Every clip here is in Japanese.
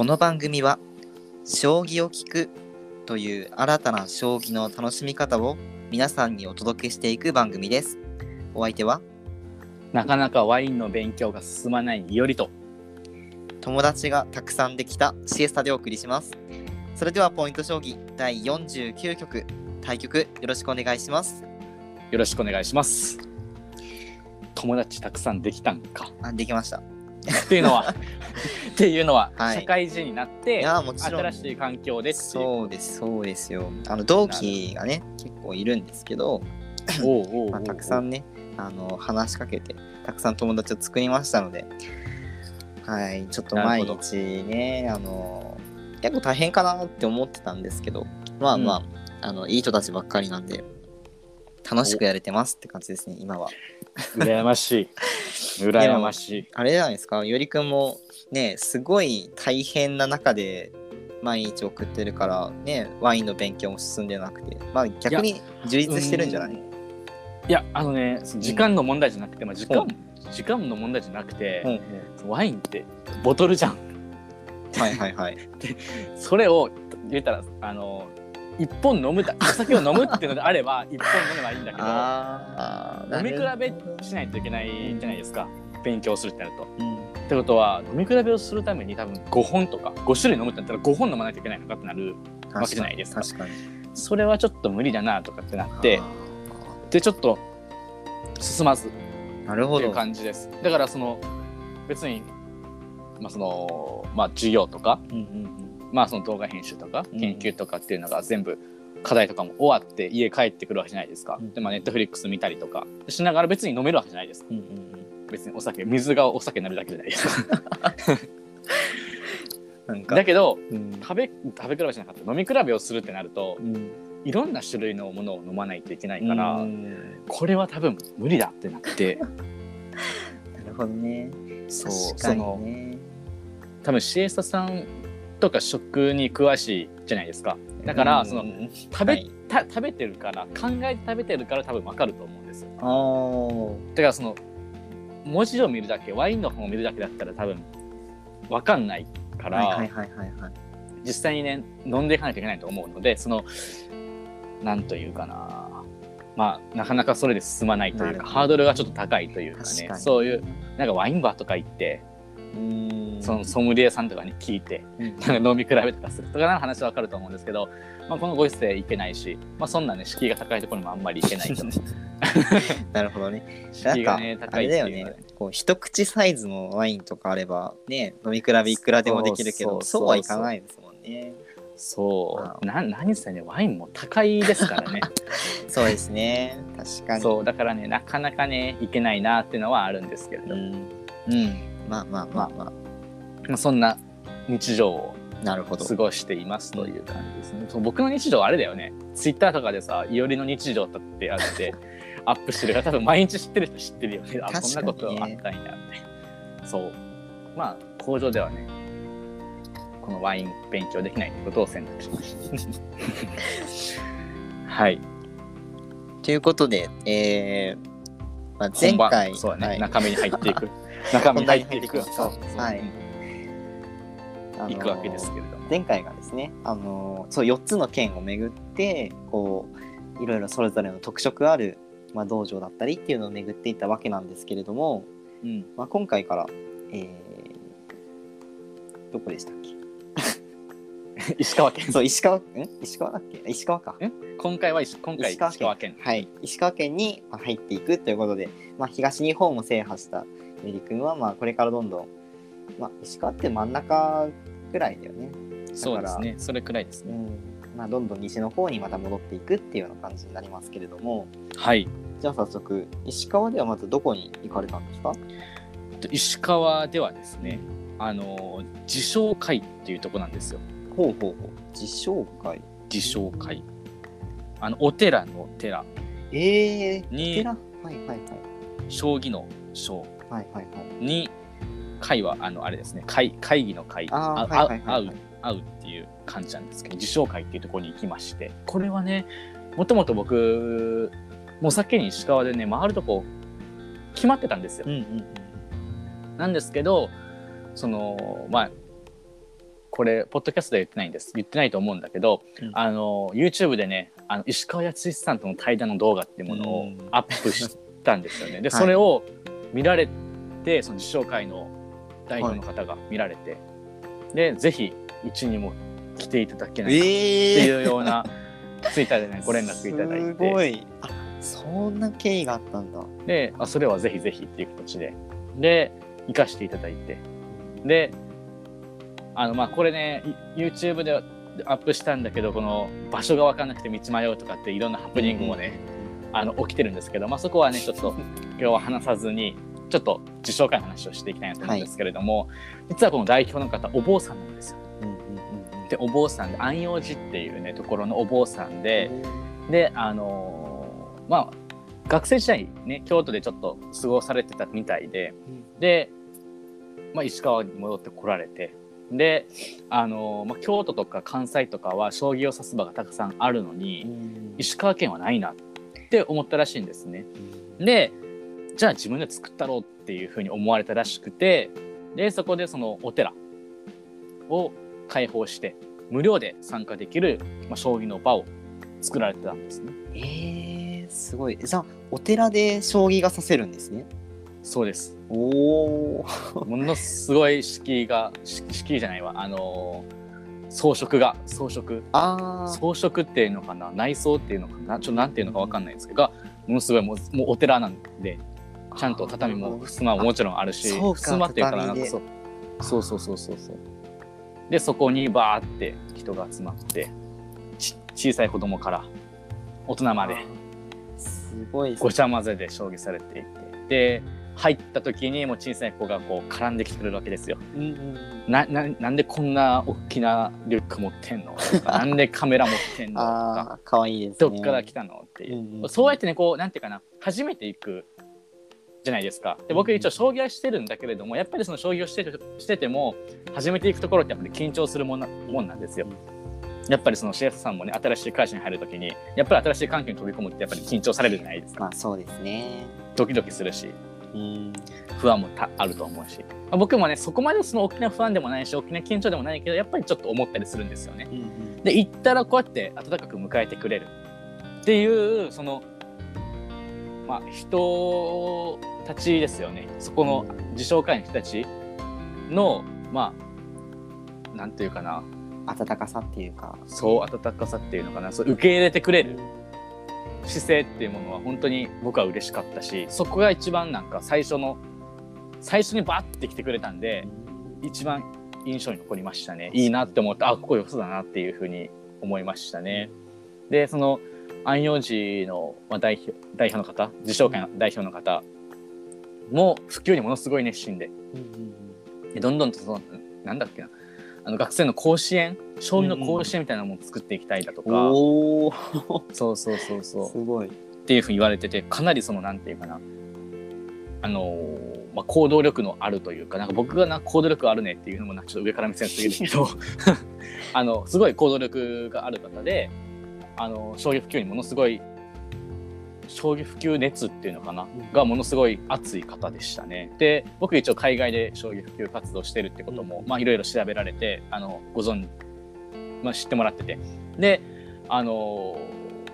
この番組は将棋を聞くという新たな将棋の楽しみ方を皆さんにお届けしていく番組です。お相手は？なかなかワインの勉強が進まないいおりと友達がたくさんできたシエスタでお送りします。それではポイント将棋第49局対局よろしくお願いします。よろしくお願いします友達たくさんできたんかあできました。っていうのは っていうのは、はい。社会人になっていやもちろん。新しい環境でっていう。そうですそうですよ。あの同期がね結構いるんですけど、おうおうおうおう。まあ、たくさんねあの話しかけてたくさん友達を作りましたのではいちょっと毎日ねあの結構大変かなって思ってたんですけどまあまあ,、あのいい人たちばっかりなんで楽しくやれてますって感じですね今は。羨ましい。羨ましい。あれじゃないですか？よりくんもねすごい大変な中で毎日送ってるからねワインの勉強も進んでなくてまあ逆に充実してるんじゃない？いやあのね時間の問題じゃなくて、まあ、時間時間の問題じゃなくて、うん。うんワインってボトルじゃん。はいはいはい。それを言ったらあの一本飲むだ お酒を飲むっていうのであれば一本飲めばいいんだけど飲み比べしないといけないじゃないですか。勉強するってなると。うん。ってことは飲み比べをするために多分5本とか5種類飲むってなったら5本飲まないといけないのかってなるわけじゃないですか。確かに。それはちょっと無理だなとかってなってあでちょっと進まず。っーなるほど。ていう感じです。だからその別にまあそのまあ授業とかうんうんまあその動画編集とかうん。研究とかっていうのが全部課題とかも終わって家帰ってくるわけじゃないですか、うん。でまあネットフリックス見たりとかしながら別に飲めるわけじゃないですうんうん。うん別にお酒水がお酒になるだけじゃないですか。なんか。だけどうん。食べ食べ比べしなかった。飲み比べをするってなるとうん。いろんな種類のものを飲まないといけないから、うん。これは多分無理だってなって。なるほどね。そう確かにね。多分シエスタさんとか食に詳しいじゃないですか。だから、うん。その食べ、はいた食べてるから考えて食べてるから多分わかると思うんですよ。だからその文字を見るだけワインの本を見るだけだったら多分わかんないから、はいはいはいはいはい。実際にね飲んでいかないといけないと思うのでそのなんというかな。まあなかなかそれで進まないというかハードルがちょっと高いというかねそういうなんかワインバーとか行ってうんそのソムリエさんとかに聞いてうん。なんか飲み比べとかするとかなら話はわかると思うんですけど、まあ、このご時世行けないし、まあ、そんなね敷居が高いところにもあんまり行けないと なるほどね。敷居がね高いっていうのはあれだよね。こう一口サイズのワインとかあればね飲み比べいくらでもできるけどそうはいかないですもんね。そう。な何せねワインも高いですからね。そうですね。確かに。そう。だからねなかなかね行けないなっていうのはあるんですけれど、うん。うんまあまあまあままあ、そんな日常をあなるほど過ごしていますという感じですね。僕の日常はあれだよね。ツイッターとかでさ、いおりの日常だってあって、アップしてるから多分毎日知ってる人知ってるよね。ねこんなことあったんやって。そう。まあ、工場ではね、このワイン勉強できないってことを選択しました。はい。ということで、えーまあ、前回そうだね、はい中身に入っていく。中身に入っていく。はい。うん。あのー行くわけですけれども。前回がですね、あのーそう4つの県を巡ってこういろいろそれぞれの特色ある、まあ、道場だったりっていうのを巡っていったわけなんですけれども、うん。まあ、今回から、えーどこでしたっけ？石川県。そう石川ん？石川だっけ？石川か。今回は石今回石川石川県。はい。石川県にまあ入っていくということで、まあ、東日本を制覇したゆりくんはまあこれからどんどん、まあ、石川って真ん中ぐらいだよね。そうですね。それくらいですね。うん。まあ、どんどん西の方にまた戻っていくっていうような感じになりますけれども。はい。じゃあ早速石川ではまずどこに行かれたんですか？石川ではですね、あの自称会っていうとこなんですよ。ほうほうほう。自称会？自称会。あのお寺の寺。ええー、に寺？はいはいはい。将棋の将はいはいはい。に会はあのあれですね。会会議の会。あーあはいはいはいはい。会う会うっていう感じなんですけど自称会っていうところに行きまして。これはねもともと僕もう先に石川でね回るとこ決まってたんですよ。うんうんなんですけどそのまあこれポッドキャストでは言ってないんです。言ってないと思うんだけど、うん。あの YouTube でねあの石川康さんとの対談の動画っていうものをうん。アップしたんですよね。ではい。それを見られてその受賞会の代表の方が見られて、でぜひうちにも来ていただけないかってえいうような、ツイッターでねご連絡いただいすごてい。あそんな経緯があったんだ。であそれはぜひぜひっていう形で。で行かしていただいて。であのまあこれねい YouTube でアップしたんだけどこの場所が分かんなくて道迷うとかっていろんなハプニングもね、あの起きてるんですけど、まあ、そこはねちょっと今日は話さずにちょっと受賞会の話をしていきたいなと思うんですけれども、実はこの代表の方お坊さんなんですよ。うんうんうんうん。でお坊さんで安養寺っていうねところのお坊さんでであのーまあ学生時代ね京都でちょっと過ごされてたみたいでで、まあ、石川に戻ってこられてであのーまあ、京都とか関西とかは将棋を指す場がたくさんあるのに、うん。石川県はないなって思ったらしいんですね。でじゃあ自分で作ったろうっていうふうに思われたらしくてでそこでそのお寺を開放して無料で参加できる、まあ、将棋の場を作られてたんですね。えー、すごい。じゃあお寺で将棋が指せるんですね。そうです。おおものすごい敷居がし敷居じゃないわ。あのー装飾が装飾。ああ装飾っていうのかな？内装っていうのかな？ちょっとなんていうのかわかんないんですけどがものすごいもうもうお寺なんでちゃんと畳も襖ももちろんあるし襖っていうかななんかそう。そうそうそうそうそう。でそこにバーって人が集まってち小さい子供から大人まですごいごちゃ混ぜで将棋されていて。で入った時にもう小さい子がこう絡んできてくれるわけですよ。うんうんなななんでこんな大きなリュック持ってんの？とか なんでカメラ持ってんの？とか。かわいいですね。どっから来たの？っていう、うんうん。そうやってねこうなんていうかな。初めて行くじゃないですか。で僕一応将棋はしてるんだけれどもやっぱりその将棋をしてるしてても初めて行くところってやっぱり緊張するもんなもんなんですよ。やっぱりその CS さんもね新しい会社に入るときにやっぱり新しい環境に飛び込むってやっぱり緊張されるじゃないですか。まあそうですね。ドキドキするしうん。不安もたあると思うし、まあ僕もねそこまでその大きな不安でもないし大きな緊張でもないけどやっぱりちょっと思ったりするんですよね。うんうん。で行ったらこうやって温かく迎えてくれる。っていうそのまあ人たちですよね。そこの自紹介の人たちのまあなんていうかな。温かさっていうか。そう温かさっていうのかな。そう受け入れてくれる姿勢っていうものは本当に僕は嬉しかったしそこが一番なんか最初の最初にバッて来てくれたんで一番印象に残りましたね。いいなって思ってあここよそだなっていうふうに思いましたね。でその安養寺の、まあ、代表代表の方自紹会の代表の方も普及にものすごい熱心でうんうんでどんどんとそのなんだっけなあの学生の甲子園将棋の甲子園みたいなのも作っていきたいだとか、おおそうそうそうそう。すごい。っていうふうに言われててかなりそのなんていうかなあのーまあ、行動力のあるというかなんか僕がな行動力あるねっていうのもなちょっと上から目線すぎるけど あのすごい行動力がある方であの将棋普及にものすごい将棋普及熱っていうのかな？がものすごい熱い方でしたね。で僕一応海外で将棋普及活動してるってことも、まあいろいろ調べられてあのご存、まあ、知ってもらってて。であの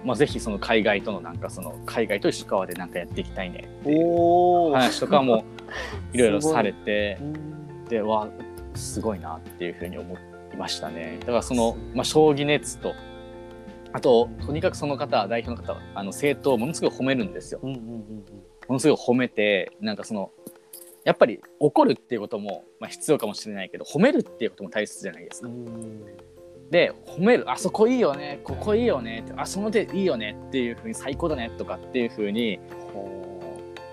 まあ、ぜひその海外とのなんかその海外と石川でなんかやっていきたいねっていう話とかもいろいろされてうんでわすごいなっていうふうに思いましたね。だからその、まあ、将棋熱とあととにかくその方代表の方はあの生徒をものすごい褒めるんですよ。うんうんうんものすごい褒めてなんかそのやっぱり怒るっていうことも、まあ、必要かもしれないけど褒めるっていうことも大切じゃないですか。で褒めるあそこいいよねここいいよねあその手いいよねっていうふうに最高だねとかっていうふうにほ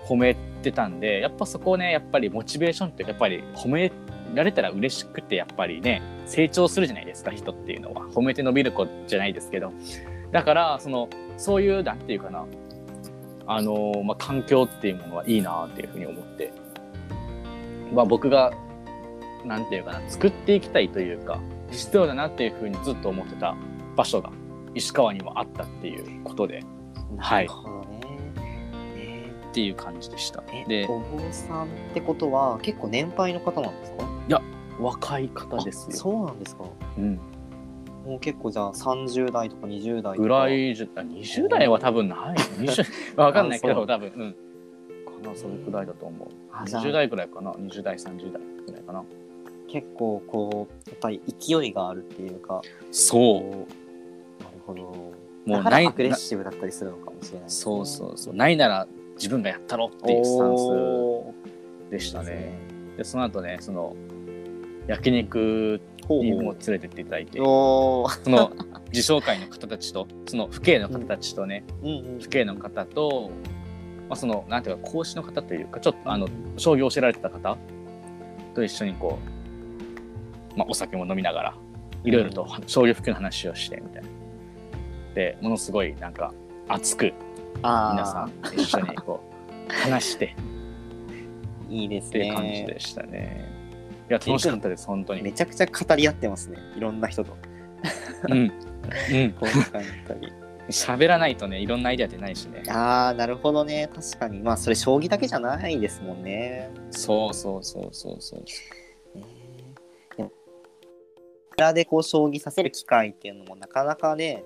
褒めてたんでやっぱそこをねやっぱりモチベーションってやっぱり褒められたら嬉しくてやっぱりね成長するじゃないですか人っていうのは。褒めて伸びる子じゃないですけど。だからそのそういうなんていうかな。あのまあ、環境っていうものはいいなっていうふうに思って、まあ、僕がなんていうかな作っていきたいというか必要だなっていうふうにずっと思ってた場所が石川にもあったっていうことで。うはないっていう感じでした。でお坊さんってことは結構年配の方なんですか？若い方ですよ。そうなんですか？うん、もう結構じゃあ30代とか20代とか。ぐらいじゃあ20代は多分ない。20わかんないけど多分うん。かなそれくらいだと思う。あじゃあ。20代くらいかな。20代30代くらいかな。結構こうやっぱり勢いがあるっていうか。そう。なるほど。もうないアグレッシブだったりするのかもしれないそうそうそう。ないなら自分がやったろっていうスタンおスでしたー。ねでその後ねその焼肉にも連れてっていただいて。その自称会の方たちとその父兄の方たちとねうんうん。父兄の方と、まあ、そのなんていうか講師の方というかちょっとあの将棋を教えられてた方と一緒にこう、まあ、お酒も飲みながらいろいろと将棋普及の話をしてみたいな。でものすごいなんか熱くあ皆さん一緒にこう 話して。んいいですっていう感じねでしたね。いや楽しかった。です本当に。めちゃくちゃ語り合ってますね。いろんな人と。うん。うん。喋らないとねいろんなアイデア出ないしね。ああなるほどね。確かに。まあそれ将棋だけじゃないですもんね。そうそうそうそうそう。ねでもこう将棋させる機会っていうのもなかなかね、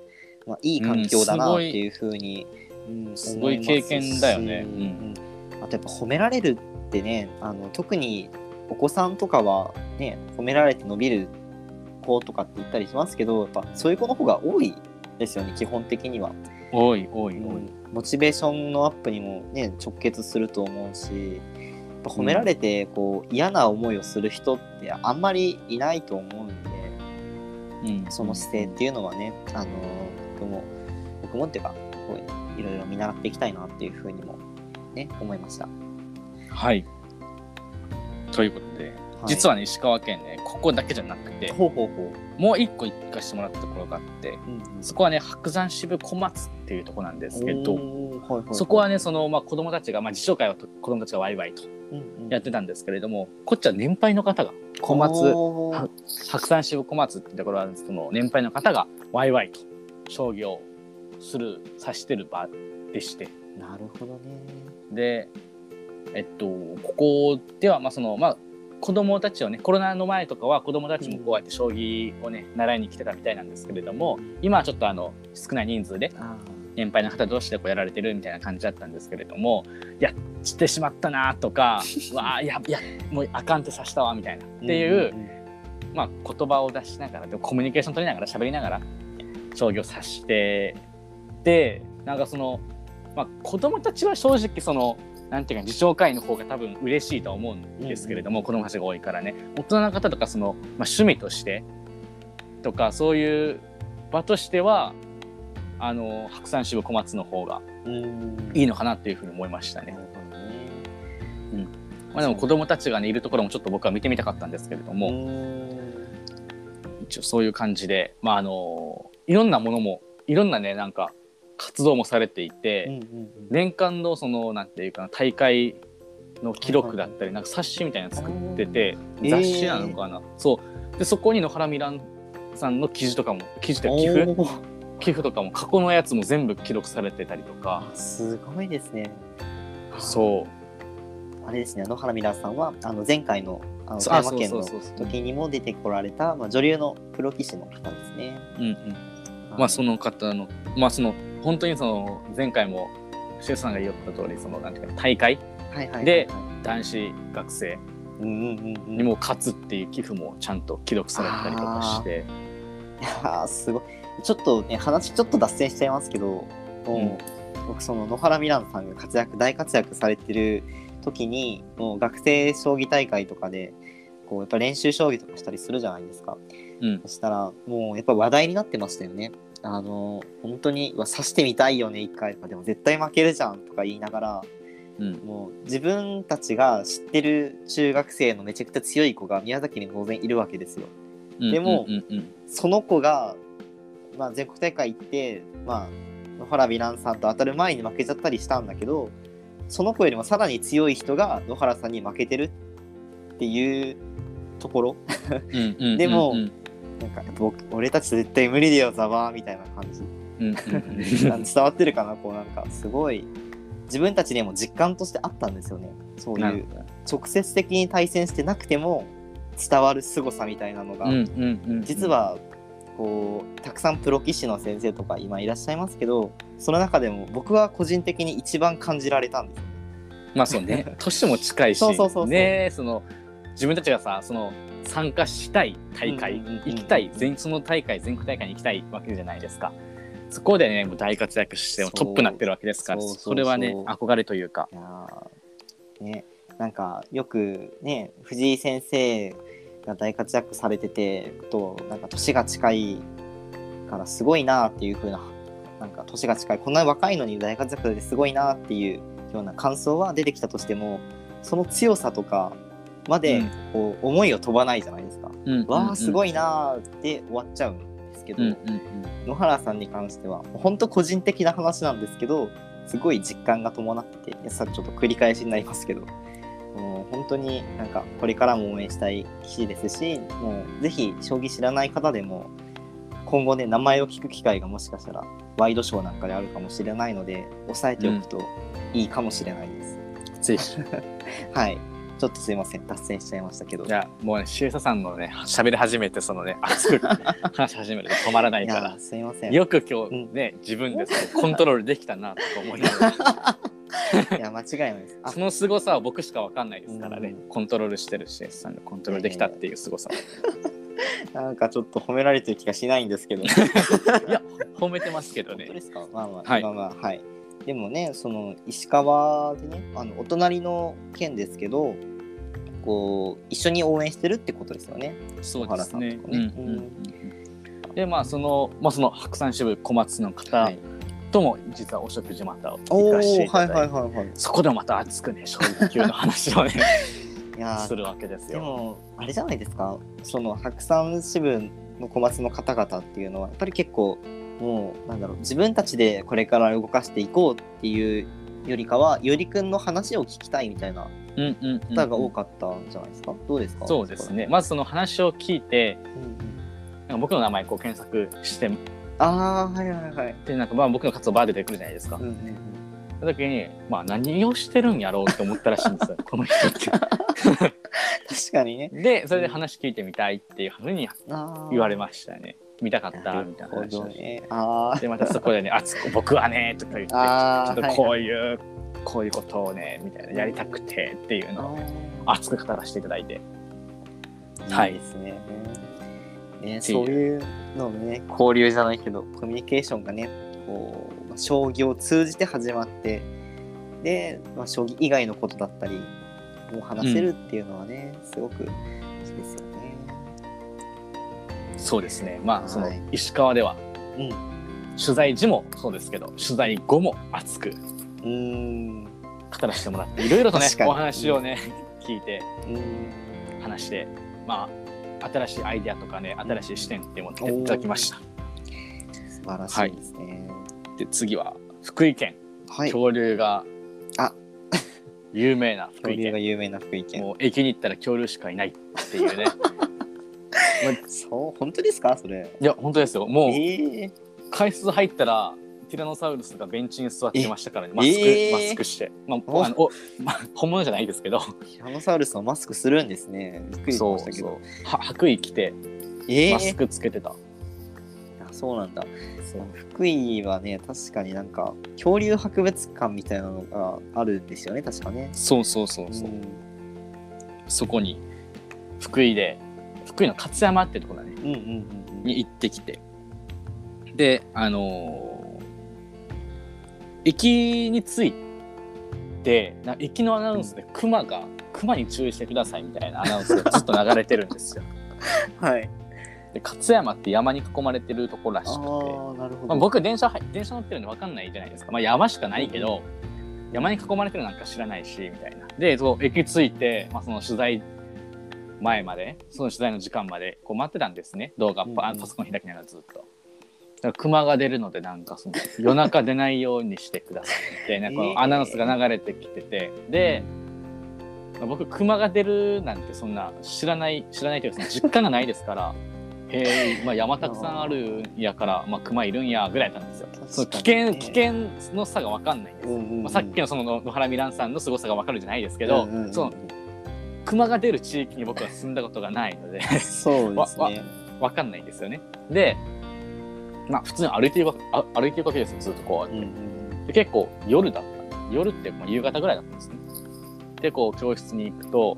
まあ、いい環境だなっていうふうに、うんすごい経験だよね。うん。あとやっぱ褒められるってねあの特にお子さんとかはね褒められて伸びる子とかって言ったりしますけどやっぱそういう子の方が多いですよね基本的には、多い多い多い。うんモチベーションのアップにもね直結すると思うし褒められてこう、嫌な思いをする人ってあんまりいないと思うんでうんその姿勢っていうのはね、あの僕も僕もっていうかこういろいろ見習っていきたいなっていうふうにもね思いました。はい。ということで、実はね石川県ねここだけじゃなくてほうほうほもう一個行かしてもらったところがあってう。うんそこはね白山支部小松っていうところなんですけど、はいはいはい。そこはねその、まあ、子供たちが、まあ、自紹介はと子供たちがワイワイとうんうん。やってたんですけれどもこっちは年配の方が小松白山支部小松ってところはその年配の方がワイワイと将棋をする指してる場でして。なるほどね。でえっとここではまあそのまあ子供たちをねコロナの前とかは子供たちもこうやって将棋をね習いに来てたみたいなんですけれども今はちょっとあの少ない人数であ年配の方同士でこうやられてるみたいな感じだったんですけれどもやってしまったなとか わあややもうあかんってさしたわみたいなっていう、まあ、言葉を出しながらでもコミュニケーション取りながら喋りながら将棋を指してでなんかその、まあ、子供たちは正直そのなんていうか自紹介の方が多分嬉しいとは思うんですけれども、子供たちが多いからね。大人の方とかその、まあ、趣味としてとかそういう場としてはあの白山支部小松の方がうん。いいのかなっていうふうに思いましたね。な。るほどね。まあ、でも子供たちがねいるところもちょっと僕は見てみたかったんですけれども、うん。一応そういう感じで、まあ、あのいろんなものもいろんなねなんか活動もされていて、うんうん年間のそのなんていうかな大会の記録だったりなんか冊子みたいなの作っててー。雑誌なのかな、そう。でそこに野原ミランさんの記事とかも記事とか寄付寄付とかも過去のやつも全部記録されてたりとか。すごいですね。そう。あれですね、野原ミラーさんはあの前回のあの富山県の時にも出てこられた、まあ、女流のプロ棋士の方ですね。うんうん。まあその方のまあその本当にその前回もシェフさんが言った通りそのなんていうか大会で男子学生にも勝つっていう寄付もちゃんと記録されてたりとかして。いやーすごい。ちょっとね話ちょっと脱線しちゃいますけどうん。僕その野原ミランさんが活躍大活躍されてる時にもう学生将棋大会とかでこうやっぱ練習将棋とかしたりするじゃないですか。うん。そしたらもうやっぱ話題になってましたよねあの本当にうわ指してみたいよね一回。とかでも絶対負けるじゃんとか言いながらうん。もう自分たちが知ってる中学生のめちゃくちゃ強い子が宮崎に当然いるわけですよ。うんでもその子が、まあ、全国大会行って、まあ、野原美蘭さんと当たる前に負けちゃったりしたんだけどその子よりもさらに強い人が野原さんに負けてるっていうところ。うんうんうんうん。でもうんなんか僕俺たち絶対無理だよザバーみたいな感じ。うんうん。伝わってるかなこうなんかすごい自分たちでも実感としてあったんですよね。そういう直接的に対戦してなくても伝わる凄さみたいなのが、うんうんうん実はこうたくさんプロ棋士の先生とか今いらっしゃいますけどその中でも僕は個人的に一番感じられたんですまあそうね。年も近いしそうそうそうそう。ね。その自分たちがさその参加したい大会、行きたい全その大会全国大会に行きたいわけじゃないですか。そこでねもう大活躍してトップになってるわけですからそれはね憧れというか。ねなんかよくね藤井先生が大活躍されててとなんか年が近いからすごいなっていう風ななんか年が近いこんな若いのに大活躍ですごいなっていうような感想は出てきたとしてもその強さとかまでうん。こう思いを飛ばないじゃないですか。うん。わあすごいいなーって終わっちゃうんですけど、うんうん野原さんに関しては本当個人的な話なんですけどすごい実感が伴っててさちょっと繰り返しになりますけどもう本当になんかこれからも応援したい棋士ですしもうぜひ将棋知らない方でも今後ね名前を聞く機会がもしかしたらワイドショーなんかであるかもしれないので押さえておくといいかもしれないです、うん。ぜひ。はいちょっとすいません脱線しちゃいましたけど。いやもうねシエサさんのね喋り始めてそのね熱く 話し始めると止まらないいから。やすいません。よく今日ね、自分でコントロールできたなとか思いながら。いや間違いないです。あその凄さは僕しかわかんないですからね、うん。コントロールしてるし S さんがコントロールできたっていう凄さは、なんかちょっと褒められてる気がしないんですけど褒めてますけどね。本当ですか？まあまあ、はい。まあまあはいでもねその石川でねあのお隣の県ですけどこう一緒に応援してるってことですよね。そうですね。でまあその,、まあ、その白山支部小松の方はい。とも実はお食事また行おかせていいただいて、はいはいはいそこでもまた熱くね将棋級の話をね いやーするわけですよ。でもあれじゃないですか。その白山支部の小松の方々っていうのはやっぱり結構もうなんだろう自分たちでこれから動かしていこうっていうよりかはよりくんの話を聞きたいみたいなうんうんうんうん方が多かったんじゃないですか、どうですか？そうですねまずその話を聞いてうんうんなんか僕の名前こう検索してああはいはいはい。でなんかまあ僕の活動バーで出てくるじゃないですか。うんうんその時にまあ何をしてるんやろうって思ったらしいんですよ この人って。確かにね。でそれで話聞いてみたいっていうふうに言われまましたね。見たかったなみたいな話をしてどね。でまたそこでね「熱く僕はね」とか言って。ちょっとこういう、こういうことをねみたいなやりたくてっていうのをあ熱く語らせていただいてーはいいいですね。ね、そういうのね、交流じゃないけど、コミュニケーションがね、こう、まあ将棋を通じて始まって、で、まあ、将棋以外のことだったり、もう話せるっていうのはね、すごくいいですよね。そうですね。まあそのはい石川では。うん。取材時もそうですけど取材後も熱くうーん。語らせてもらっていろいろとねお話をね聞いてうん。話してまあ新しいアイデアとかね新しい視点っていうものをいただきました。素晴らしいですね。で次は福井県。はい。恐竜があ。有名な福恐竜が井県有名な福井県。もう駅に行ったら恐竜しかいないっていうね そう、本当ですか？それ。いや本当ですよ。もうええ回数入ったらティラノサウルスがベンチに座ってましたからね。マスク、えーマスクして、まあ、お。あのおまあ本物じゃないですけど。ティラノサウルスはマスクするんですね。びっくりしましたけど。は白衣着てええマスクつけてた、あそうなんだ。福井はね、確かになんか恐竜博物館みたいなのがあるんですよね、確かね。そうそうそうそう、ん。そこに福井で福井の勝山ってところだねうんうんうんに行ってきてであのー駅に着いてな駅のアナウンスで熊が熊に注意してくださいみたいなアナウンスがずっと流れてるんですよ。うん。はい。で勝山って山に囲まれてるところらあしくて。まあ、僕電車入電車乗ってるんで分かんないじゃないですか、まあ、山しかないけど、山に囲まれてるなんか知らないしみたいなでそう駅着いて、まあ、その取材前までその取材の時間までこう待ってたんですね。動画パ,、パソコン開きながらずっと。だから熊が出るのでなんかその夜中出ないようにしてくださいみたいなこえー。のアナウンスが流れてきてて、で、まあ僕熊が出るなんてそんな知らない知らないというか実感がないですから へえ、まあ、山たくさんあるんやから、まあ、熊いるんやぐらいだったんですよ。その危険危険の差が分かんないんですよ。うんうんうん。まあ、さっきのその野原美蘭さんの凄さが分かるじゃないですけど、うんうんうん。その熊が出る地域に僕は住んだことがないのでそうですね。わかんないんですよね。で、まあ普通に歩いているわあ歩いていくわけですよ、ずっとこううんうんで結構夜だった。夜ってまあ夕方ぐらいだったんですね。で、こう教室に行くと、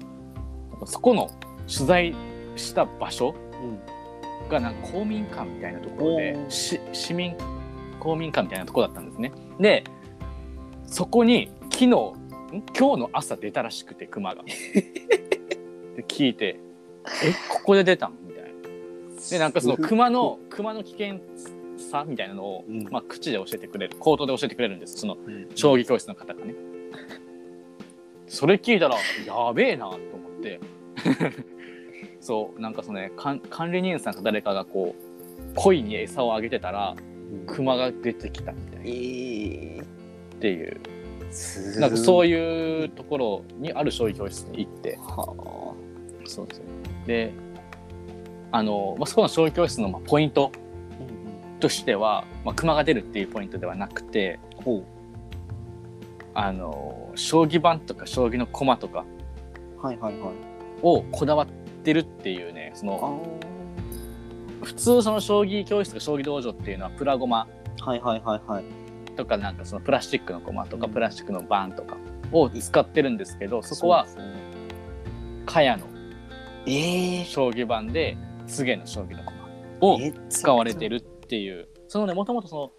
そこの取材した場所うんがなんか公民館みたいなところでおーし市民公民館みたいなところだったんですね。でそこに昨日ん今日の朝出たらしくて熊が。で聞いて「えここで出たん?」みたいな。でなんかその熊の熊の危険さみたいなのを、うん。まあ、口で教えてくれる口頭で教えてくれるんですそのうん。将棋教室の方がね。それ聞いたらやべえなと思って。そうなんかそのね管管理人さんか誰かがこう鯉に餌をあげてたら熊が出てきたみたいな。っえていう。ー、なんかそういいうところにある将棋教室に行って。はそうですねであの、まあ、そこの将棋教室のまあポイントとしては、まあ、熊が出るっていうポイントではなくてう。あの将棋盤とか将棋の駒とかをこだわってるっていうねそのあ普通その将棋教室とか将棋道場っていうのはプラゴマーはいはいはいはいとかなんかそのプラスチックの駒とかうん。プラスチックの盤とかを使ってるんですけどそこは茅のえー、将棋盤で柘の将棋の駒をえ使われてるっていう。そのねもともとその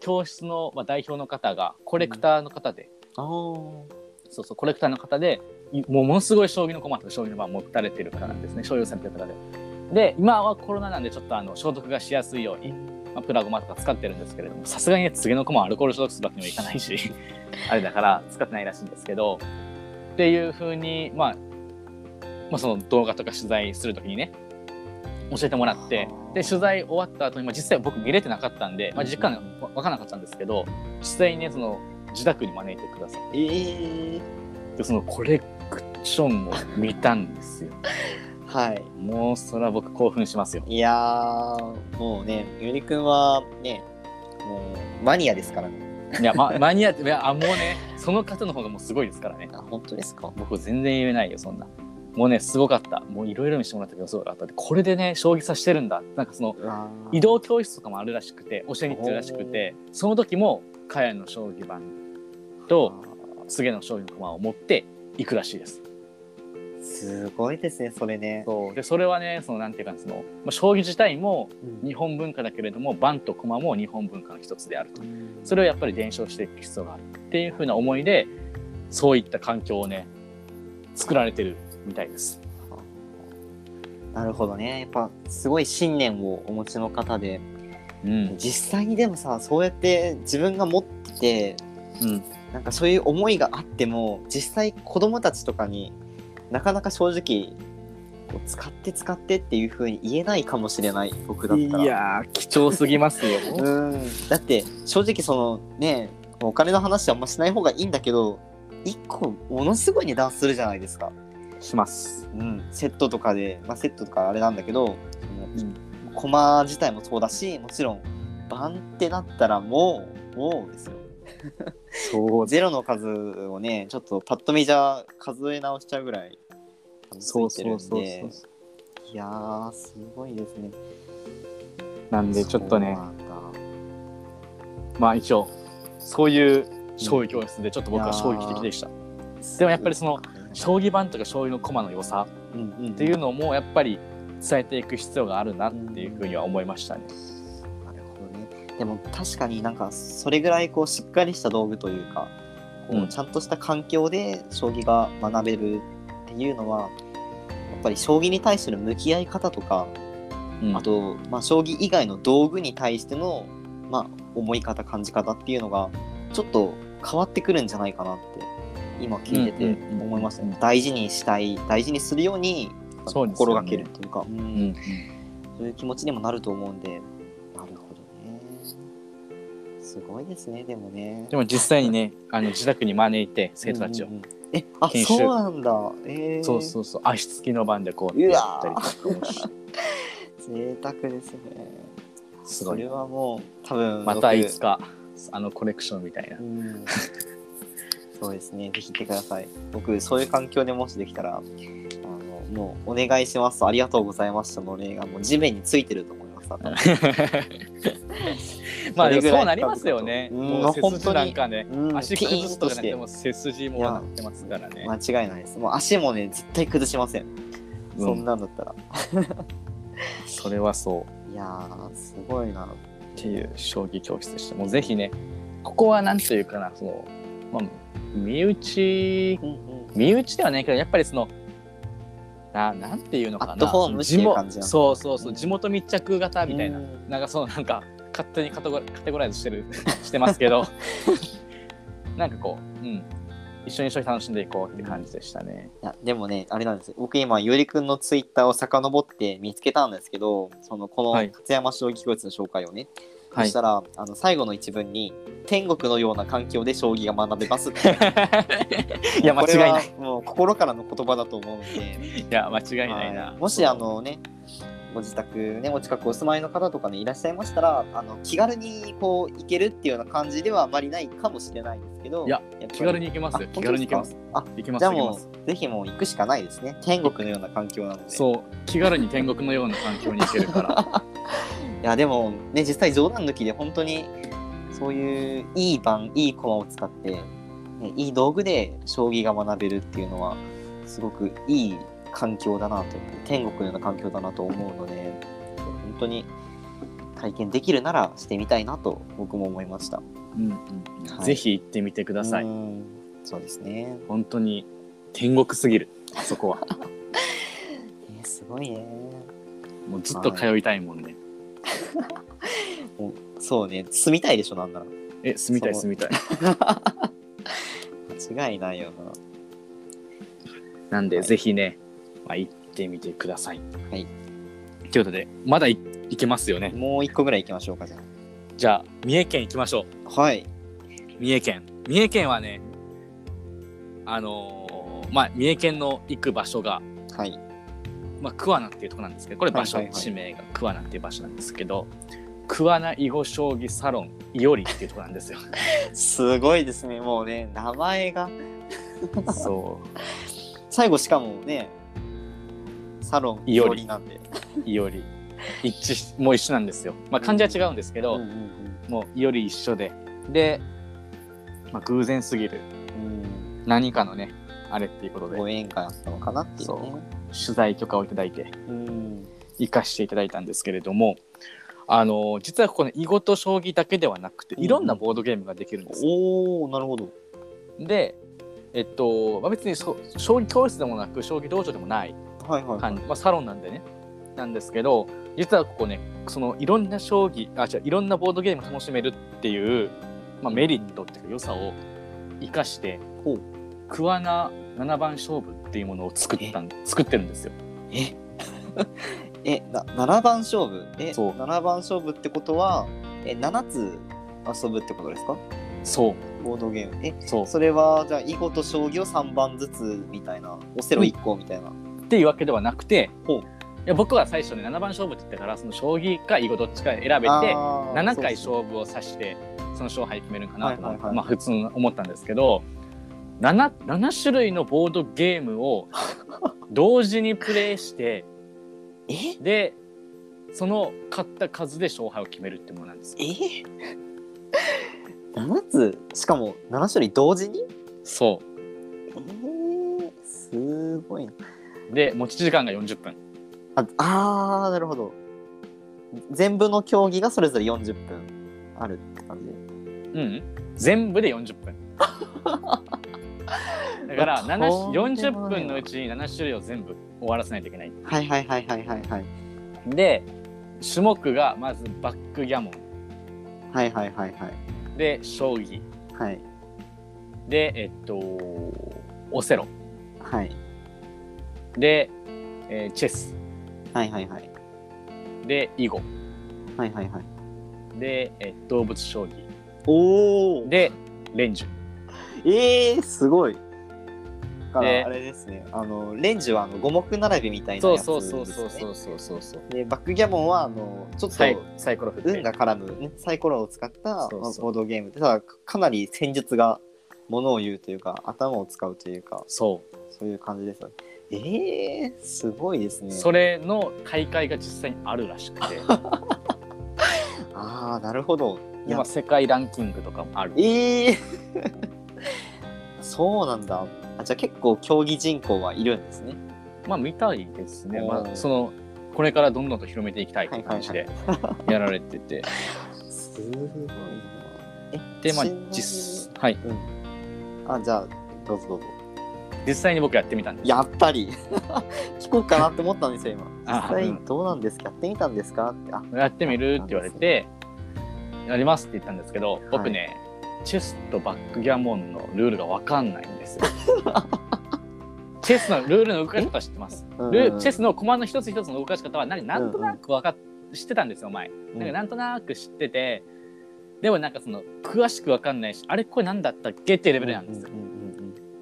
教室のまあ代表の方がコレクターの方で、あー。そうそうコレクターの方でいもうものすごい将棋の駒とか将棋の盤を持たれてる方なんですね。所有されてる方で。で今はコロナなんでちょっとあの消毒がしやすいように、まあ、プラゴマとか使ってるんですけれどもさすがにね柘の駒をアルコール消毒するわけにもいかないし あれだから使ってないらしいんですけどっていうふうに、まあ、まあその動画とか取材するときにね教えてもらってで取材終わった後に、まあ、実際僕見れてなかったんで、まあ、実感わ分からなかったんですけど実際にねその自宅に招いてくださえー、ってそのコレクションも見たんですよ はい。もうそれは僕興奮しますよ。いやーもうねゆりくんはねもうマニアですからね。いや、ま、マニアっていやあもうねその方の方がもうすごいですからね。あ本当ですか？僕全然言えないよそんな。もうねすごかった。もういろいろ見せてもらったけどすごかった。でこれでね将棋指してるんだ。なんかその移動教室とかもあるらしくて教えに行ってるらしくてその時も茅の将棋盤と柘の将棋の駒を持って行くらしいですすごいですねそれね。そう。でそれはねそのなんていうかその、まあ、将棋自体もうん。日本文化だけれども盤と駒も日本文化の一つであると。それをやっぱり伝承していく必要があるっていうふうな思いでそういった環境をね作られてるみたいです。なるほどね。やっぱすごい信念をお持ちの方で。うん。実際にでもさそうやって自分が持っててうん。なんかそういう思いがあっても実際子供たちとかになかなか正直こう使って使ってっていう風に言えないかもしれない僕だったら。やー貴重すぎますよ。うんだって正直そのねお金の話はあんましない方がいいんだけど1個ものすごい値段するじゃないですか、します。うん、セットとかで、まあ、セットとかあれなんだけどそのコマ自体もそうだしもちろん盤ってなったらもうもうですよそうゼロの数をねちょっとパッと見じゃ数え直しちゃうぐらいそうそうそうそう。いやーすごいですねなんでちょっとねまあ一応そういう将棋教室でちょっと僕は衝撃的でした。でもやっぱりその将棋盤とか将棋の駒の良さうんうんっていうのもやっぱり伝えていく必要があるなっていうふうには思いましたね。なるほどね。でも確かになんかそれぐらいこうしっかりした道具というか、こうちゃんとした環境で将棋が学べるっていうのは、やっぱり将棋に対する向き合い方とか、うん。あと、まあ、将棋以外の道具に対しての、まあ、思い方感じ方っていうのがちょっと変わってくるんじゃないかなって今聞いててうんうんうん思いましたね。大事にしたい大事にするように心がけるっていうか、うんうん。そういう気持ちにもなると思うんで。すごいですね、でもね。でも実際にねあの自宅に招いて生徒たちを、うんうんうん。え、あ、研修。そうなんだ。えー、そうそうそう。足つきの番でこううやったりとか 贅沢ですね。すごい。それはもう、多分またい僕つかあのコレクションみたいな。うん。そうですね。ぜひ行ってください。僕、そういう環境でもしできたら、あのもうお願いします。とありがとうございましたの例がもう地面についてると思います。多 分まあでもそうなりますよね。うんもう背筋なんかね、うん足崩すとかなくも背筋もなってますからね。間違いないです。もう足もね、絶対崩しません。うんそんなんだったら。それはそう。いやー、すごいな。っていう将棋教室でした。もうぜひね、ここはなんというかな、その、まあ、身内、身内ではないけど、やっぱりその、ななんていうのかな。アットホームっていう感じそうそうそう、地元密着型みたいな。うんなんかそのなんか、勝手にカテゴカテゴライズしてる、してますけど、なんかこう、うん、一緒に一緒に楽しんでいこうって感じでしたね。いやでもね、あれなんですよ。僕今、ゆりくんのツイッターを遡って見つけたんですけど、そのこのはい勝山将棋教室の紹介をね、はいそしたらあの最後の一文に「天国のような環境で将棋が学べます」って いや、間違いない。もう心からの言葉だと思うんで、いや、間違いないな。はいもしあのねご自宅ねお近くお住まいの方とかねいらっしゃいましたらあの気軽にこう行けるっていうような感じではあまりないかもしれないんですけどいや気軽に行けます。気軽に行けます。あ行きますじゃあも。うぜひもう行くしかないですね天国のような環境なのでそう、気軽に天国のような環境に行けるから。いやでもね実際冗談抜きで本当にそういういい盤いい駒を使って、ね、いい道具で将棋が学べるっていうのはすごくいい環境だなと天国のような環境だなと思うので本当に体験できるならしてみたいなと僕も思いました。うんうんはいぜひ行ってみてください。うんそうですね、本当に天国すぎる。あそこは。えーすごいね。もうずっと通いたいもんね。そうね住みたいでしょなんなら。え、住みたい住みたい。間違いないよな。なんで、はいぜひね、まあ、行ってみてください。はい。ということで、まだい行けますよね。もう一個ぐらい行きましょうかじゃじゃあ、三重県行きましょう。あ。はい。三重県。三重県はね、あのーまあ、三重県の行く場所が、はい。まあ、桑名っていうところなんですけど、これ場所、地名が桑名っていう場所なんですけど、桑名囲碁将棋サロンいおりっていうところなんですよ。すごいですね。もうね、名前が。そ最後しかもね、サロンいおりなんで。う、いおり。一致し、もう一緒なんですよ。まあ、漢字は違うんですけど、うんうんもういおり一緒で。で、まあ、偶然すぎるうん何かのね、あれっていうことで、ご縁があったのかなっていうね。取材許可をいただいて、うん。行かしていただいたんですけれども、あの実はここね囲碁と将棋だけではなくてうんいろんなボードゲームができるんですよ。おおなるほど。でえっと、まあ、別にそ将棋教室でもなく将棋道場でもないはいはい、はい。まあ、サロンなんでねなんですけど実はここねそのいろんな将棋あ違ういろんなボードゲーム楽しめるっていう、まあ、メリットっていうか良さを生かして桑名七番勝負っていうものを作ったん作ってるんですよ。え？え、な7番勝負？え、そう。7番勝負ってことは、え、7つ遊ぶってことですか？そう。ボードゲーム。え、そう。それは、じゃあ、囲碁と将棋を3番ずつみたいな、オセロ1個みたいな。っていうわけではなくてほう。いや僕は最初ね7番勝負って言ったからその将棋か囲碁どっちか選べてあー7回勝負を指してその勝敗決めるんかなとまあ普通に思ったんですけど 7, 7種類のボードゲームを同時にプレイして え？でその勝った数で勝敗を決めるってものなんですよ。え？7つ？しかも7種類同時に？そえー、すごいな。うで持ち時間が40分。ああーなるほど。全部の競技がそれぞれ40分あるって感じ。うん。全部で40分 だからと7んでもない40分のうちに7種類を全部終わらせないといけない。はいはいはいはいはいはい。で種目がまずバックギャモン。はいはいはいはい。で将棋。はい。でえっとオセロ。はい。で、えーチェス。はいはいはい。で囲碁。はいはいはい。で、えー動物将棋。おおでレンジュ。えー、すごい。だかでらあれですね。あのレンジはあの五目並びみたいなそうやつです、ね、そうそうそうそうそうそうそうでバックギャモンはあのちょっとサイサイコロ運が絡む、ね、サイコロを使ったボードゲームでただかなり戦術がものを言うというか頭を使うというかそそういう感じですよねええー、すごいですう、ねそれの大会が実際にあるらしくてああなるほど今世界ランキングとかもあるええー、そうなんだあじゃあ結構競技人口はいるんですね。まあ見たいですね、まあ、そのこれからどんどんと広めていきたいって感じでやられてて、すごいな。えでまあ実はい。あじゃあどうぞどうぞ。実際に僕やってみたんです。やっぱり。聞こうかなって思ったんですよ今。あ実際うん。どうなんですか？やってみたんですか？って。あやってみるって言われてやりますって言ったんですけど僕ね、チェスとバックギャモンのルールが分かんないんですよ。チェスのルールの動かし方は知ってます？うん。ルーチェスのコマの一つ一つの動かし方は何なんとなく分かっ知ってたんですよ前。うん。なんかなんとなく知ってて。でもなんかその詳しく分かんないしあれこれ何だったっけっていうレベルなんですよ。うんうんうんうん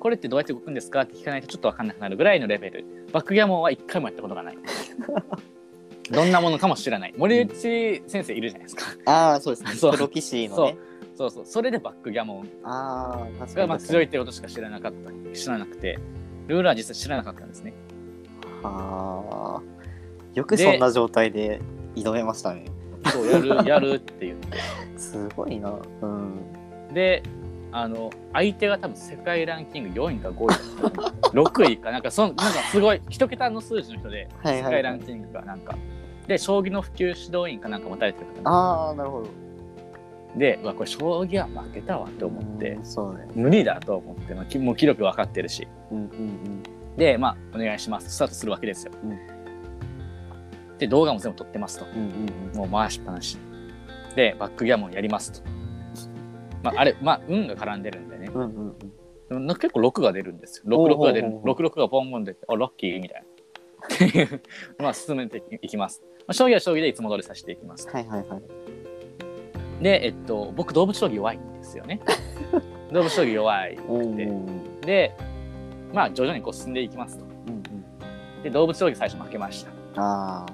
これってどうやって動くんですかって聞かないとちょっと分かんなくなるぐらいのレベル。バックギャモンは一回もやったことがない。どんなものかも知らない。森内先生いるじゃないですか。ああそうですね。プロ棋士のねそうそう。それでバックギャモン。ああ確かがにまあ強いってことしか知らなかった。知らなくて。ルールは実際知らなかったんですね。ああよくそんな状態で挑めましたね。そうやる やるって言ってすごいな。うん。であの相手が多分世界ランキング4位か5位かな6位か。なんかそんなんかすごい一桁の数字の人ではいはいはい。世界ランキングがなんか。で将棋の普及指導員かなんか持たれてる方。ああなるほどでうわこれ将棋は負けたわって思ってね。無理だと思って、まあ、きもう気力分かってるし。うんうんでまあお願いします。スタートするわけですよ、うん。で動画も全部撮ってますと。うんうんうん。もう回しっぱなし。でバックギャモンやりますと、まあ、あれまあ運が絡んでるんでね。うんうんうん。で結構6が出るんですよ。おう66が出る。おうおうおう66がボンボン出てあラッキーみたいな。っていうまあ進めていきます、まあ、将棋は将棋でいつも通りさせていきます。はいはいはいでえっと僕動物将棋弱いんですよね。動物将棋弱いうんうんでまあ徐々にこう進んでいきますと。うんで動物将棋最初負けました。あ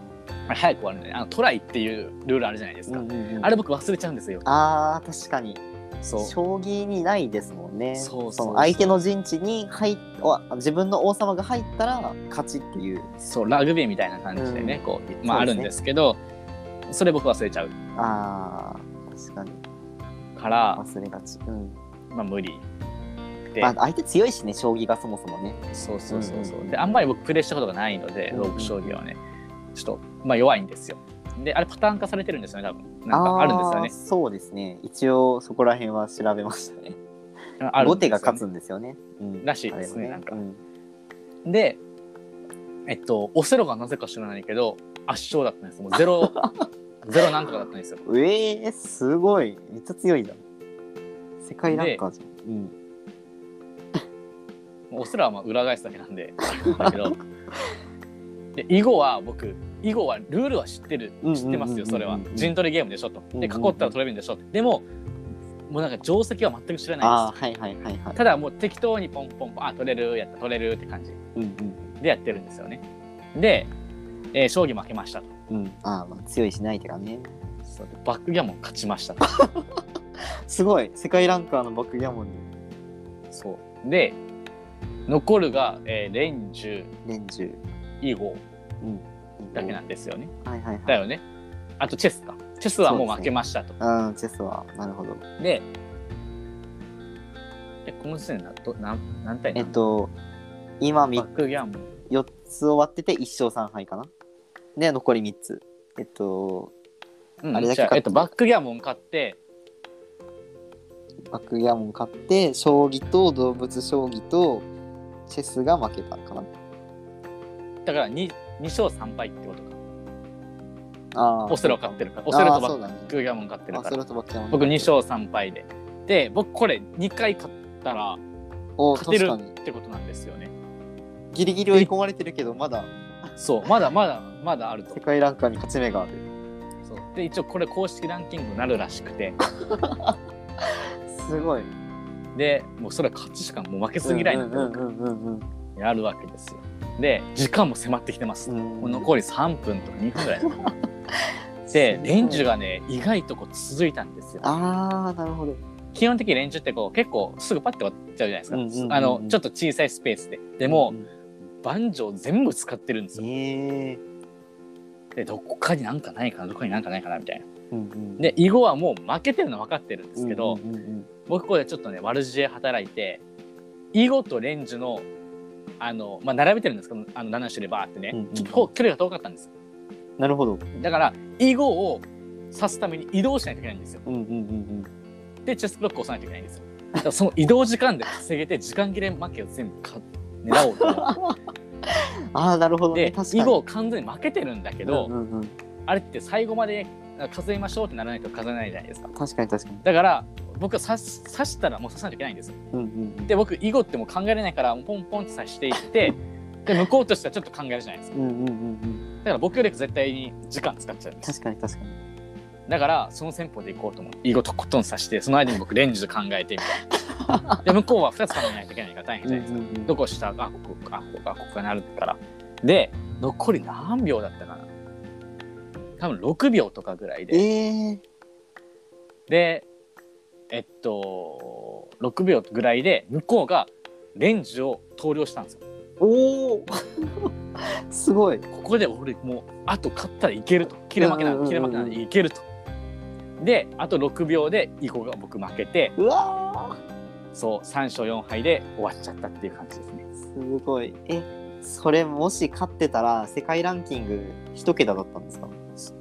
あれ早く終わるんでねあのトライっていうルールあるじゃないですあか、うんうんうん。あれ僕忘れちゃうんですよ。あー確かに。そう。将棋にないですもんね。そうその相手の陣地に入っわ自分の王様が入ったら勝ちっていう。そうラグビーみたいな感じでね、うん。こうまああるんですけどそれ僕忘れちゃう。あー。確かにから、忘れがち、うん。まあ、無理。で、まあ、相手強いしね将棋がそもそもね。そうそうそうそう、うんうんであんまり僕プレイしたことがないのでロープ将棋はね。ちょっとまあ弱いんですよ。であれパターン化されてるんですよね多分。なんかあるんですよね。ーそうですね。一応そこら辺は調べましたね。あるね。後手が勝つんですよね、うん。らしいですねあれはなんか。うん。でえっとオセロがなぜか知らないけど圧勝だったんです。もうゼロ ゼロなんとかだったんですよ。えー、すごい。めっちゃ強いだ。世界ランカーじゃん、うん、もうオセロはまあ裏返すだけなんでだけど。で囲碁は僕囲碁はルールは知ってるうん知ってますよそれは。陣取りゲームでしょと。で囲ったら取れるんでしょでももうなんか定石は全く知らないでああはいはいはいはい。すただもう適当にポンポンポンあ取れるやった取れるって感じでやってるんですよね。で、えー将棋負けましたとうん。ああまあ強いしない手がね。そうでバックギャモン勝ちました。と すごい。世界ランカーのバックギャモンにそう。で残るが、えー、レンジュ年中囲碁うん。だけなんですよね、はいはいはい。だよね。あとチェスか。チェスはもう負けましたと。うんチェスは。なるほど。でえこの時点でなど何何対何えっと今みバックギャモン。4つ終わってて1勝3敗かなで残り3つ。えっとうんあれだけ勝っじゃあえっと、バックギャモン勝って。バックギャモン勝って将棋と動物将棋とチェスが負けたかな。だから 2, 2勝3敗ってことか。あーオセロ勝ってるから。オセロとバッあーそうだね。クギャモン勝ってるから。とバックギャモン僕2勝3敗で。で僕これ2回勝ったらお勝てるに。ってことなんですよね。ギリギリ追い込まれてるけどまだそうまだまだまだあると。世界ランカーに勝ち目がある。そう。で一応これ公式ランキングになるらしくて。すごい。でもうそれは勝ちしかもう負けず嫌いなんでうんうんうんうんやるわけですよ。で時間も迫ってきてます、うん。もう残り3分とか2分ぐらい。でレンジがね意外とこう続いたんですよ。ああなるほど。基本的に連中ってこう結構すぐパッて終わっちゃうじゃないですか、うんうんうんうん。あのちょっと小さいスペースで。でも、万丈全部使ってるんですよ。ええでどこかになんかないかなどこになんかないかなみたいな。うんうんで囲碁はもう負けてるの分かってるんですけど、うんうんうん。僕これちょっとね悪知恵働いて囲碁とレンジのあの、まあ、並べてるんですけどあの7種類バーってね、うんうんちょっとこう距離が遠かったんですよ。なるほど。だから囲碁を指すために移動しないといけないんですよ。うんうんうんでチェスブロックを押さないといけないんですよ。その移動時間で稼げて時間切れ負けを全部か狙おうと思。ああ、なるほどね。て確かに。囲碁完全に負けてるんだけど、うんうんうんあれって最後まで数えましょうってならないと数えないじゃないですか確かに確かに。だから僕は指す指したらもう指さないといけないんですようんうんうん。で僕囲碁ってもう考えれないからポンポンって指していって で向こうとしてはちょっと考えるじゃないですかうんうんうんうん。だから僕より絶対に時間使っちゃうんです確かに確かに。だからその戦法でいこうと思って囲碁とことん指してその間に僕レンジで考えてみたいな。で向こうは2つ考えないといけないから大変じゃないですか、うんうんうん。どこ下あここあここあここがなるから。で残り何秒だったかな。多分6秒とかぐらいで。ええでえっと6秒ぐらいで向こうがレンジを投了したんですよ。おお すごい。ここで俺もうあと勝ったらいけると。切れ負けなうんうんうんうん。切れ負けなんでいけるとであと6秒で囲碁が僕負けてうわそう3勝4敗で終わっちゃったっていう感じですねーすごい。え、それもし勝ってたら世界ランキング一桁だったんですか？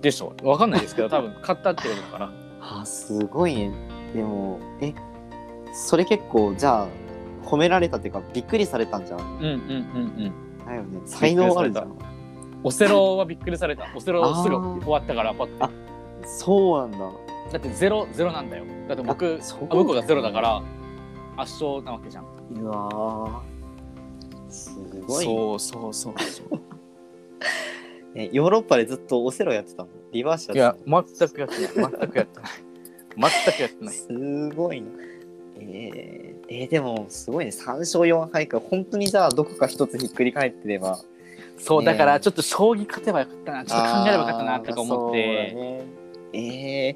でしょわかんないですけど 多分勝ったってことだからあ、すごいね。でも、え、それ結構、じゃあ、褒められたっていうか、びっくりされたんじゃん？うんうんうんうんだよね。才能あるじゃん。オセロはびっくりされたオセロすぐ終わったからパッてあそうなんだ。だってゼロゼロなんだよ。だって僕あそうあ向こうがゼロだから圧勝なわけじゃん。うわー。すごいね。そうそうそうそう。えヨーロッパでずっとオセロやってたの？リバーシいややってたの全くやってない。全くやってない。全くやってない。すごいな。えー、えーでもすごいね。3勝4敗か。本当にじゃあどこか一つひっくり返ってれば。そう、ねだからちょっと将棋勝てばよかったな。ちょっと考えればよかったなとか思って、あーそうだねえー、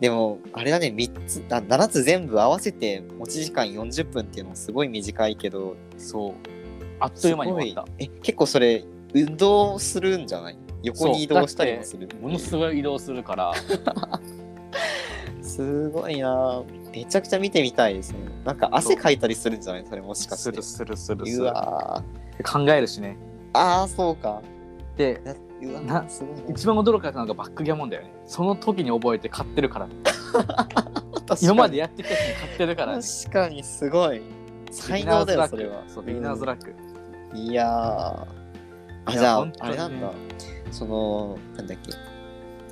でもあれだね3つあ7つ全部合わせて持ち時間40分っていうのもすごい短いけどそう。あっという間に終わっすごい。え結構それ運動するんじゃない？横に移動したりもする？たものすごい移動するから。すごいな。めちゃくちゃ見てみたいですね。なんか汗かいたりするんじゃない？それもしかして。するするうわー。考えるしね。ああそうか。でなすごいな一番驚かれたのがバックギャモンだよね。その時に覚えて買ってるから。今までやってきた人に買ってるからね。確かにすごい。才能だよそれは。そうビギナーズラック、いやー。あいやじゃああれなんだ。そのなんだっけ。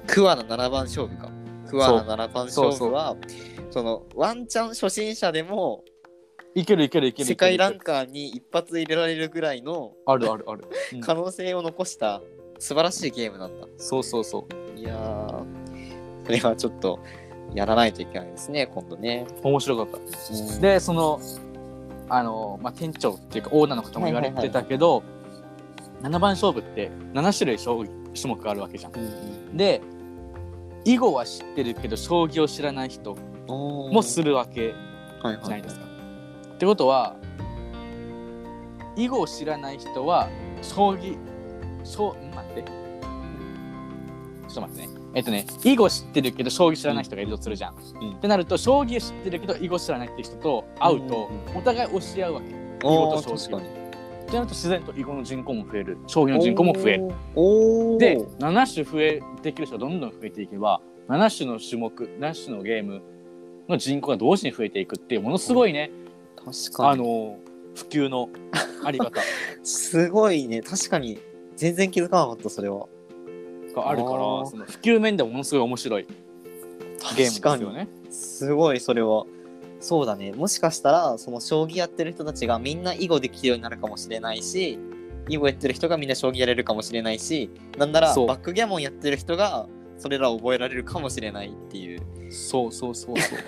桑名七番勝負か。桑名七番勝負はそのワンチャン初心者でもいけるいけるいける。世界ランカーに一発入れられるぐらいのあるあるある、うん。可能性を残した素晴らしいゲームなんだそうそうそう。いやーそれはちょっとやらないといけないですね今度ね。面白かった。うん。でそのあの、まあ、店長っていうかオーナーの方も言われてたけど、七番勝負って7種類将棋種目があるわけじゃん。うんうん。で囲碁は知ってるけど将棋を知らない人もするわけはいはじゃないいですか。ってことは囲碁を知らない人は将棋将ん待って。ちょっと待ってね。えっとね囲碁知ってるけど将棋知らない人がいるとするじゃん。うん。ってなると将棋知ってるけど囲碁知らないって人と会うとうんお互い教え合うわけ。囲お碁と将棋ってなると自然と囲碁の人口も増える。将棋の人口も増える。おー。で7種増えできる人がどんどん増えていけば7種の種目7種のゲームの人口が同時に増えていくっていうものすごいね、確かに。あの普及のあり方。すごいね。確かに全然気づかなかったそれは。があるからあー。その普及面でもものすごい面白いゲームですよね。すごいそれは。そうだね。もしかしたらその将棋やってる人たちがみんな囲碁できるようになるかもしれないし囲碁やってる人がみんな将棋やれるかもしれないしなんならそう。バックギャモンやってる人がそれらを覚えられるかもしれないっていう。そうそうそうそう。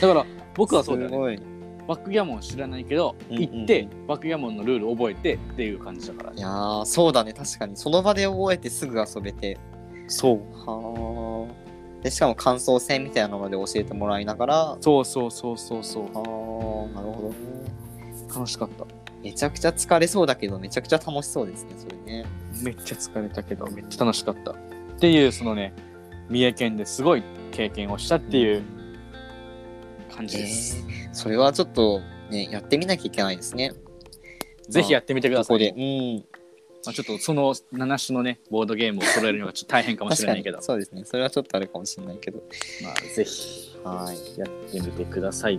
だから僕はそうだよね。すごいバックギャモン知らないけどうんうんうん。行ってバックギャモンのルール覚えてっていう感じだから。いやーそうだね確かに。その場で覚えてすぐ遊べて。そう。はあでしかも感想戦みたいなので教えてもらいながら。あそうそうそうそうそう。あーなるほどね。楽しかった。めちゃくちゃ疲れそうだけどめちゃくちゃ楽しそうですねそれね。めっちゃ疲れたけどめっちゃ楽しかった。っていうそのね三重県ですごい経験をしたっていう感じです、それはちょっとねやってみなきゃいけないですね。ぜひやってみてください。ここでうん。まあ、ちょっとその7種のねボードゲームを揃えるのがちょっと大変かもしれないけど。そうですね。それはちょっとあるかもしれないけど。まあぜひ。はい。やってみてください。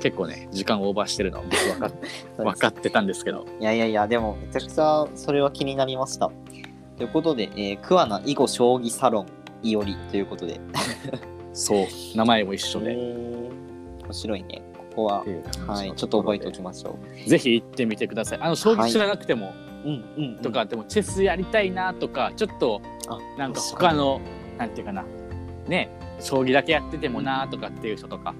結構ね時間オーバーしてるのは僕分かっ 分かってたんですけど。いやいやいやでもめちゃくちゃそれは気になりました。ということで、えー、桑名囲碁将棋サロンいおりということで。そう。名前も一緒で、えー面白いねここははいちょっと覚えておきとましょころでぜひ行ってみてください。あの将棋知らなくても、ううんうんとかでもチェスやりたいなとかちょっとあなんか他のなんていうかな。ね将棋だけやっててもなとかっていう人とか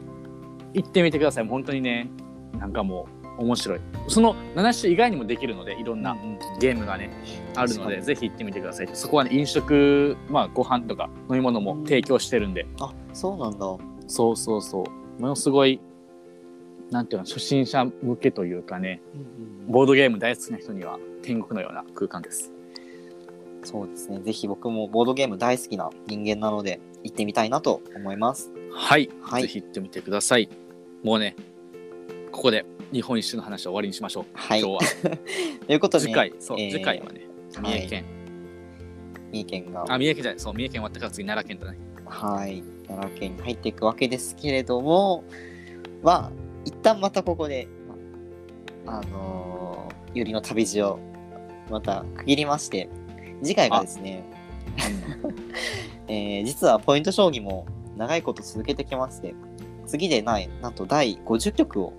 行ってみてください。本当にねなんかもう面白い。その7種以外にもできるのでいろんなゲームがねあるのでぜひ行ってみてください。そこはね飲食まあご飯とか飲み物も提供してるんで。あそうなんだ。そうそうそう。ものすごいなんていうの初心者向けというかねボードゲーム大好きな人には天国のような空間です。そうですね。ぜひ僕もボードゲーム大好きな人間なので行ってみたいなと思います。はい、はい。ぜひ行ってみてください。もうねここで日本一周の話は終わりにしましょう、はい。今日は。ということで次回。そう、えー次回はね三重県、三重県が。あ三重県じゃない。そう三重県終わったから次奈良県だね。はい。奈良県に入っていくわけですけれどもまあ一旦またここでまああのー、ゆりの旅路をまた区切りまして次回がですね、えー実はポイント将棋も長いこと続けてきまして次でないなんと第50局を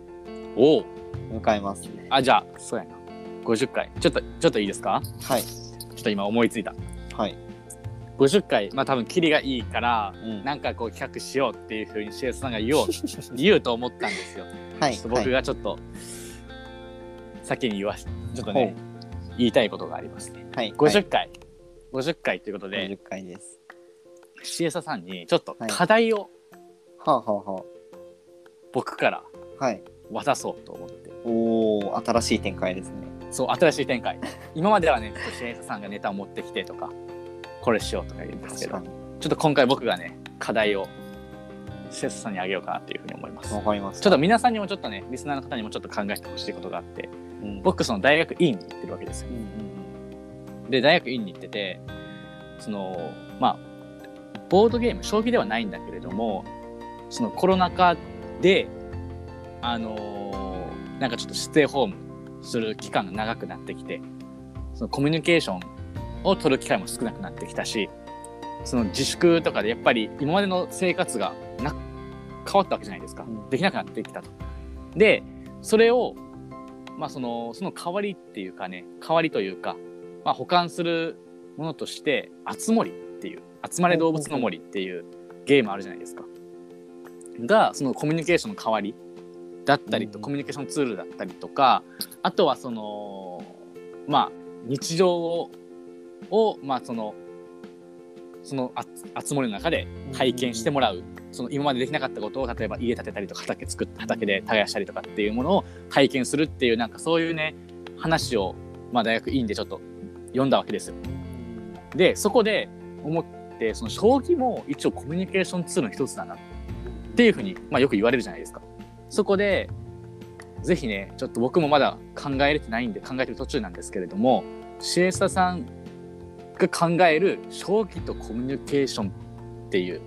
おお。迎えます。あじゃあそうやな。50回。ちょっとちょっといいですか？はい。ちょっと今思いついた。はい、50回まあ多分キリがいいからうん、なんかこう企画しようっていうふうに CS さんが言おう 言うと思ったんですよ。はい。僕がちょっと先に言わしちょっとね言いたいことがありますね。はい、はい、50回、50回ということで50回ですシエサさんにちょっとはい。課題をはあはあは僕からあはい。渡そうと思って。おお新しい展開ですね。そう新しい展開。今まではねシエサさんがネタを持ってきてとかこれしようとか言うんですけどちょっと今回僕がね課題をシエサさんにあげようかなっていうふうに思います。わかりました。ちょっと皆さんにもちょっとねリスナーの方にもちょっと考えてほしいことがあってうん。僕その大学院に行ってるわけですよ。うんうん。で大学院に行っててそのまあボードゲーム将棋ではないんだけれどもそのコロナ禍であのーなんかちょっとステイホームする期間が長くなってきてそのコミュニケーションを取る機会も少なくなってきたしその自粛とかでやっぱり今までの生活がな変わったわけじゃないですか、うんできなくなってきたと。でそれをまあそのその代わりっていうかね代わりというか、まあ、保管するものとして「あつ森」っていう「集まれ動物の森」っていうゲームあるじゃないですか。がそのコミュニケーションの代わりだったりと、うんコミュニケーションツールだったりとかあとはそのまあ日常ををまあそのそのああつ森の中で体験してもらう、その今までできなかったことを例えば家建てたりとか畑作って畑で耕したりとかっていうものを体験するっていうなんかそういうね話を、まあ、大学院でちょっと読んだわけですよ。でそこで思ってその将棋も一応コミュニケーションツールの一つだなっていうふうに、まあ、よく言われるじゃないですか。そこでぜひねちょっと僕もまだ考えれてないんで考えてる途中なんですけれどもシエスタさんが考える将棋とコミュニケーションっていう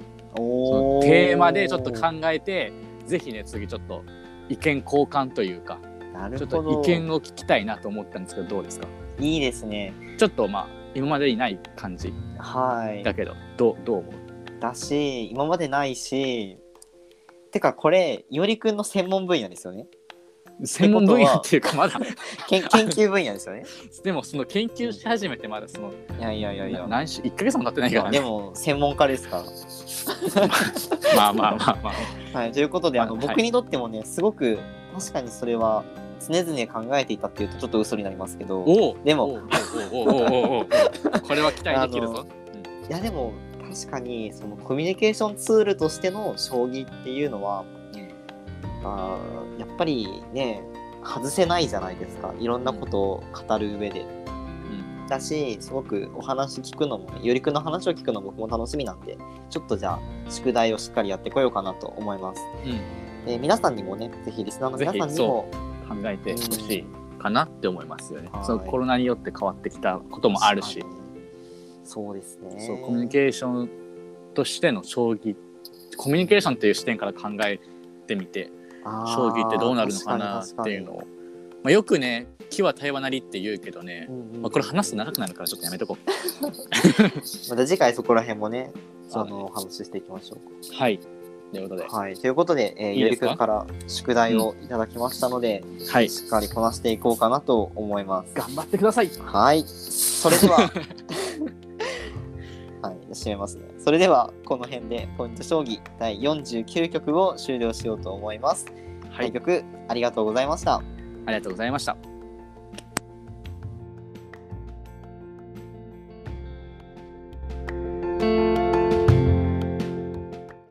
テーマでちょっと考えてぜひね次ちょっと意見交換というかなるちょっと意見を聞きたいなと思ったんですけどどうですか？いいですね。ちょっとまあ今までにない感じ。はい。だけどどうどう思う？だし今までないしてかこれいおりくんの専門分野ですよね専門分野っていうかまだ。研究分野ですよね。でもその研究し始めてまだそのいやいやいやいや。何週1ヶ月も経ってないいからね。やでも専門家ですか まあまあまあまあ。らはいということであの、はい。僕にとってもねすごく確かにそれは常々考えていたっていうとちょっと嘘になりますけど。いおおでもこれは期待できるぞ。やでも確かにそのコミュニケーションツールとしての将棋っていうのは、まあ、やっぱりね外せないじゃないですか。いろんなことを語る上で。うん。だしすごくお話聞くのもねよりくんの話を聞くのも僕も楽しみなんでちょっとじゃあ宿題をしっかりやってこようかなと思います。うん。で皆さんにもねぜひリスナーの皆さんにも考えてほしいかなって思いますよね。はい。そのコロナによって変わってきたこともあるし。そうですね。そうコミュニケーションとしての将棋コミュニケーションっていう視点から考えてみて将棋ってどうなるのかなっていうのを、まあ、よくね「木は対話なり」って言うけどね、まあ、これ話すと長くなるからちょっとやめとこう。また次回そこら辺もねそのお話ししていきましょうはい。ということで、はい、ということで、えー、いいゆりくんから宿題をいただきましたので、はい、しっかりこなしていこうかなと思います。頑張ってください。はい、それでは、はい、締めますね。それでは、この辺でポイント将棋第49局を終了しようと思います。はい対、局ありがとうございました。ありがとうございました。